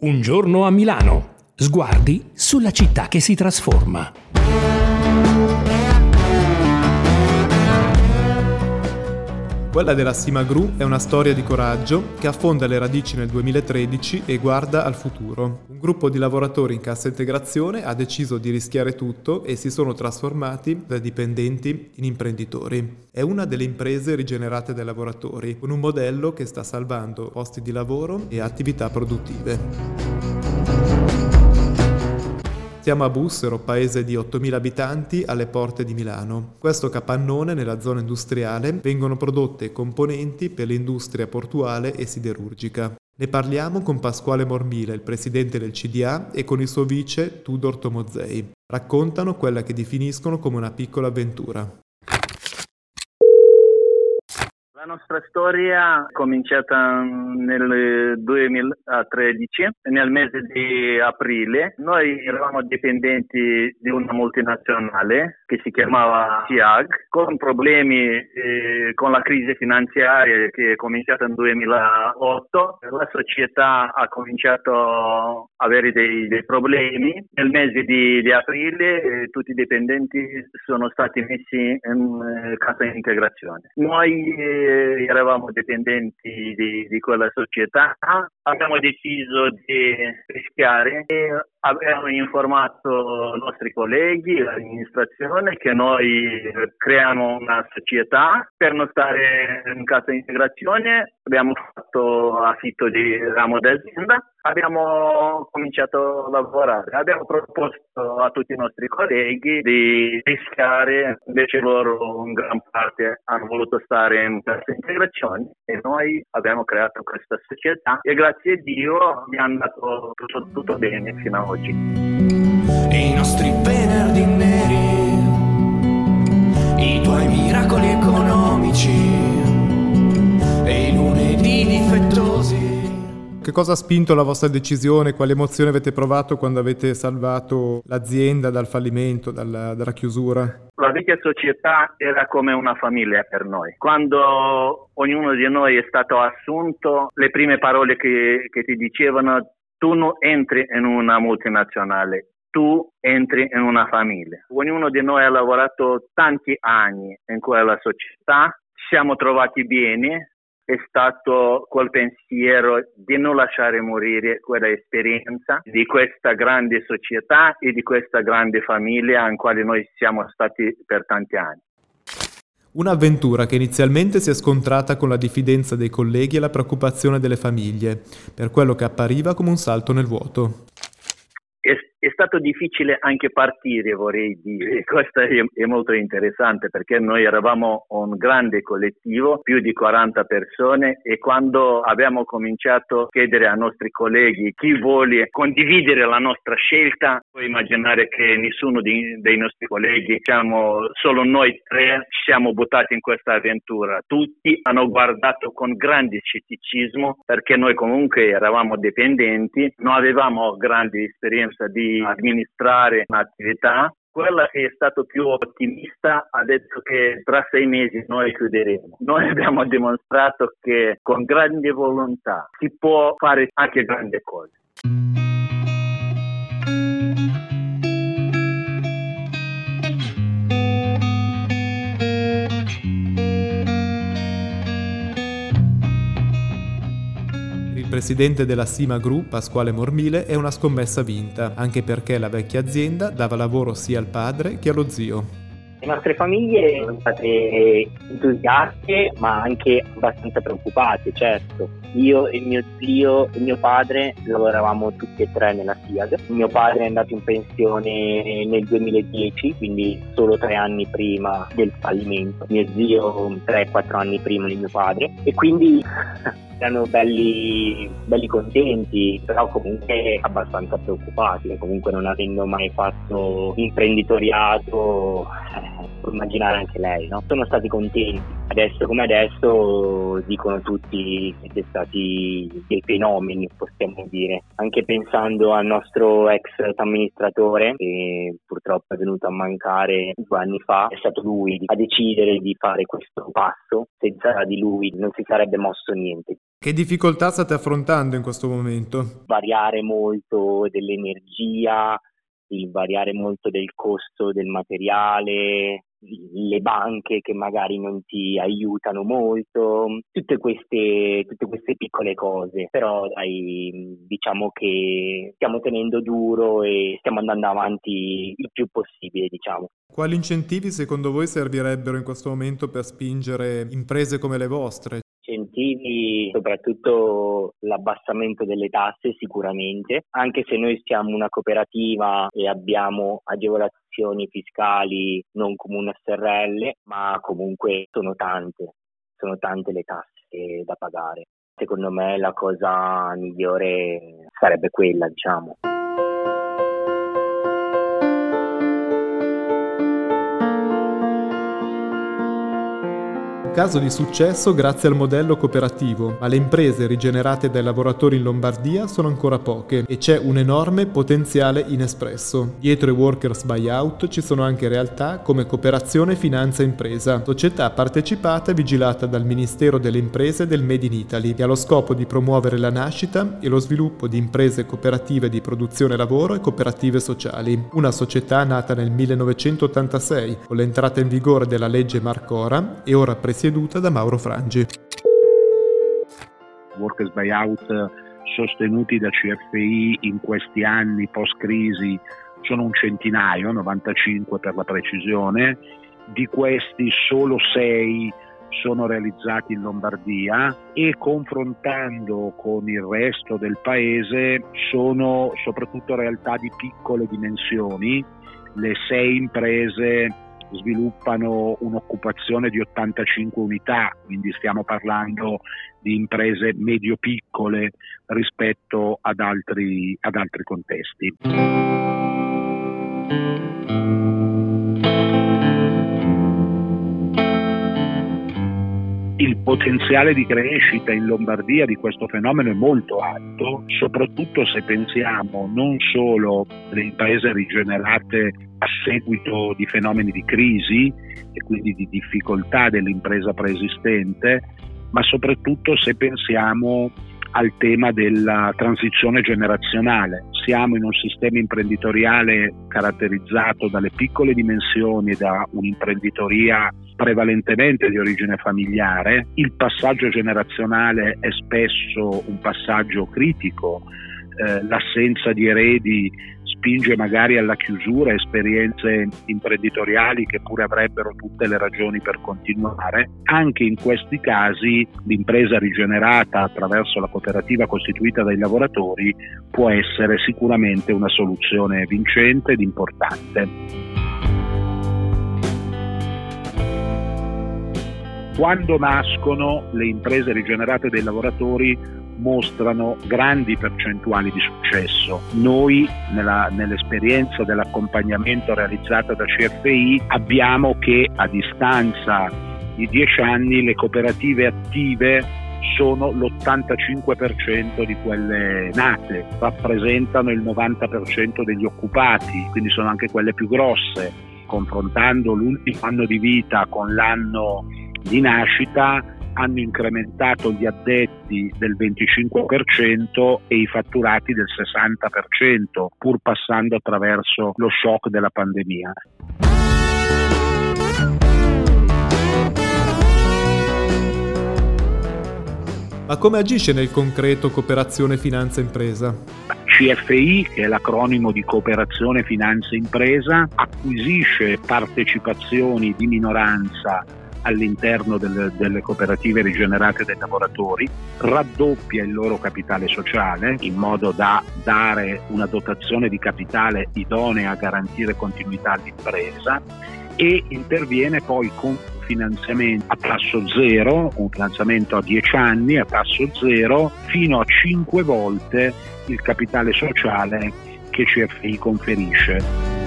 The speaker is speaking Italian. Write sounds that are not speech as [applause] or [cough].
Un giorno a Milano. Sguardi sulla città che si trasforma. Quella della Sima Gru è una storia di coraggio che affonda le radici nel 2013 e guarda al futuro. Un gruppo di lavoratori in cassa integrazione ha deciso di rischiare tutto e si sono trasformati da dipendenti in imprenditori. È una delle imprese rigenerate dai lavoratori, con un modello che sta salvando posti di lavoro e attività produttive. Siamo a Bussero, paese di 8.000 abitanti alle porte di Milano. Questo capannone nella zona industriale vengono prodotte componenti per l'industria portuale e siderurgica. Ne parliamo con Pasquale Mormile, il presidente del CDA, e con il suo vice Tudor Tomozei. Raccontano quella che definiscono come una piccola avventura. La nostra storia è cominciata nel 2013, nel mese di aprile. Noi eravamo dipendenti di una multinazionale che si chiamava SIAG, con problemi eh, con la crisi finanziaria che è cominciata nel 2008. La società ha cominciato avere dei, dei problemi. Nel mese di, di aprile eh, tutti i dipendenti sono stati messi in eh, casa integrazione. Noi eh, eravamo dipendenti di, di, quella società, abbiamo deciso di rischiare e abbiamo informato i nostri colleghi, l'amministrazione, che noi creiamo una società per non stare in casa integrazione. Abbiamo fatto affitto di ramo d'azienda abbiamo cominciato a lavorare. Abbiamo proposto a tutti i nostri colleghi di rischiare, invece loro in gran parte hanno voluto stare in questa integrazione e noi abbiamo creato questa società e grazie a Dio mi è andato tutto, tutto bene fino ad oggi. I nostri venerdì neri, i tuoi miracoli economici e i lunedì difettosi che cosa ha spinto la vostra decisione? Quali emozioni avete provato quando avete salvato l'azienda dal fallimento, dalla, dalla chiusura? La vecchia società era come una famiglia per noi. Quando ognuno di noi è stato assunto, le prime parole che, che ti dicevano tu non entri in una multinazionale, tu entri in una famiglia. Ognuno di noi ha lavorato tanti anni in quella società, siamo trovati bene, è stato quel pensiero di non lasciare morire quella esperienza di questa grande società e di questa grande famiglia in quale noi siamo stati per tanti anni. Un'avventura che inizialmente si è scontrata con la diffidenza dei colleghi e la preoccupazione delle famiglie, per quello che appariva come un salto nel vuoto. È stato difficile anche partire, vorrei dire. [laughs] Questo è, è, molto interessante perché noi eravamo un grande collettivo, più di 40 persone e quando abbiamo cominciato a chiedere ai nostri colleghi chi vuole condividere la nostra scelta, puoi immaginare che nessuno di, dei nostri colleghi, siamo solo noi tre, ci siamo buttati in questa avventura. Tutti hanno guardato con grande scetticismo perché noi comunque eravamo dipendenti, non avevamo grande esperienza di amministrare un'attività. Quella che è stato più ottimista ha detto che tra sei mesi noi chiuderemo. Noi [laughs] abbiamo dimostrato che con grande volontà si può fare anche grandi cose. Il presidente della Sima Group, Pasquale Mormile, è una scommessa vinta, anche perché la vecchia azienda dava lavoro sia al padre che allo zio. Le nostre famiglie sono state entusiaste ma anche abbastanza preoccupate, certo. Io e mio zio e mio padre lavoravamo tutti e tre nella SIAG. Mio padre è andato in pensione nel 2010, quindi solo tre anni prima del fallimento. Mio zio 3-4 anni prima di mio padre. E quindi [laughs] erano belli, belli contenti, però comunque abbastanza preoccupati, comunque non avendo mai fatto imprenditoriato, eh, può immaginare anche lei, no? Sono stati contenti. Adesso come adesso dicono tutti che stati dei fenomeni, possiamo dire. Anche pensando al nostro ex amministratore, che purtroppo è venuto a mancare due anni fa, è stato lui a decidere di fare questo passo. Senza di lui non si sarebbe mosso niente. Che difficoltà state affrontando in questo momento? Variare molto dell'energia, il variare molto del costo del materiale, le banche che magari non ti aiutano molto, tutte queste, tutte queste piccole cose, però dai, diciamo che stiamo tenendo duro e stiamo andando avanti il più possibile, diciamo. Quali incentivi secondo voi servirebbero in questo momento per spingere imprese come le vostre? incentivi, soprattutto l'abbassamento delle tasse sicuramente, anche se noi siamo una cooperativa e abbiamo agevolazioni fiscali non come un SRL, ma comunque sono tante, sono tante le tasse da pagare. Secondo me la cosa migliore sarebbe quella, diciamo. Caso di successo grazie al modello cooperativo, ma le imprese rigenerate dai lavoratori in Lombardia sono ancora poche e c'è un enorme potenziale inespresso. Dietro i workers buyout ci sono anche realtà come Cooperazione Finanza Impresa, società partecipata e vigilata dal Ministero delle Imprese del Made in Italy, che ha lo scopo di promuovere la nascita e lo sviluppo di imprese cooperative di produzione lavoro e cooperative sociali. Una società nata nel 1986 con l'entrata in vigore della legge Marcora e ora presieduta presieduta da Mauro Frangi. Workers buyout sostenuti da CFI in questi anni post-crisi sono un centinaio, 95 per la precisione, di questi solo 6 sono realizzati in Lombardia e confrontando con il resto del paese sono soprattutto realtà di piccole dimensioni, le 6 imprese sviluppano un'occupazione di 85 unità, quindi stiamo parlando di imprese medio-piccole rispetto ad altri, ad altri contesti. il potenziale di crescita in Lombardia di questo fenomeno è molto alto, soprattutto se pensiamo non solo alle imprese rigenerate a seguito di fenomeni di crisi e quindi di difficoltà dell'impresa preesistente, ma soprattutto se pensiamo al tema della transizione generazionale. Siamo in un sistema imprenditoriale caratterizzato dalle piccole dimensioni e da un'imprenditoria prevalentemente di origine familiare. Il passaggio generazionale è spesso un passaggio critico, eh, l'assenza di eredi spinge magari alla chiusura esperienze imprenditoriali che pure avrebbero tutte le ragioni per continuare. Anche in questi casi l'impresa rigenerata attraverso la cooperativa costituita dai lavoratori può essere sicuramente una soluzione vincente ed importante. Quando nascono le imprese rigenerate dai lavoratori mostrano grandi percentuali di successo. Noi nella, nell'esperienza dell'accompagnamento realizzata da CFI abbiamo che a distanza di dieci anni le cooperative attive sono l'85% di quelle nate, rappresentano il 90% degli occupati, quindi sono anche quelle più grosse. Confrontando l'ultimo anno di vita con l'anno di nascita hanno incrementato gli addetti del 25% e i fatturati del 60%, pur passando attraverso lo shock della pandemia. Ma come agisce nel concreto Cooperazione Finanza Impresa? CFI, che è l'acronimo di Cooperazione Finanza Impresa, acquisisce partecipazioni di minoranza all'interno delle, delle, cooperative rigenerate dai lavoratori, raddoppia il loro capitale sociale in modo da dare una dotazione di capitale idonea a garantire continuità all'impresa e interviene poi con finanziamento a tasso zero, un finanziamento a 10 anni a tasso zero, fino a 5 volte il capitale sociale che CFI conferisce.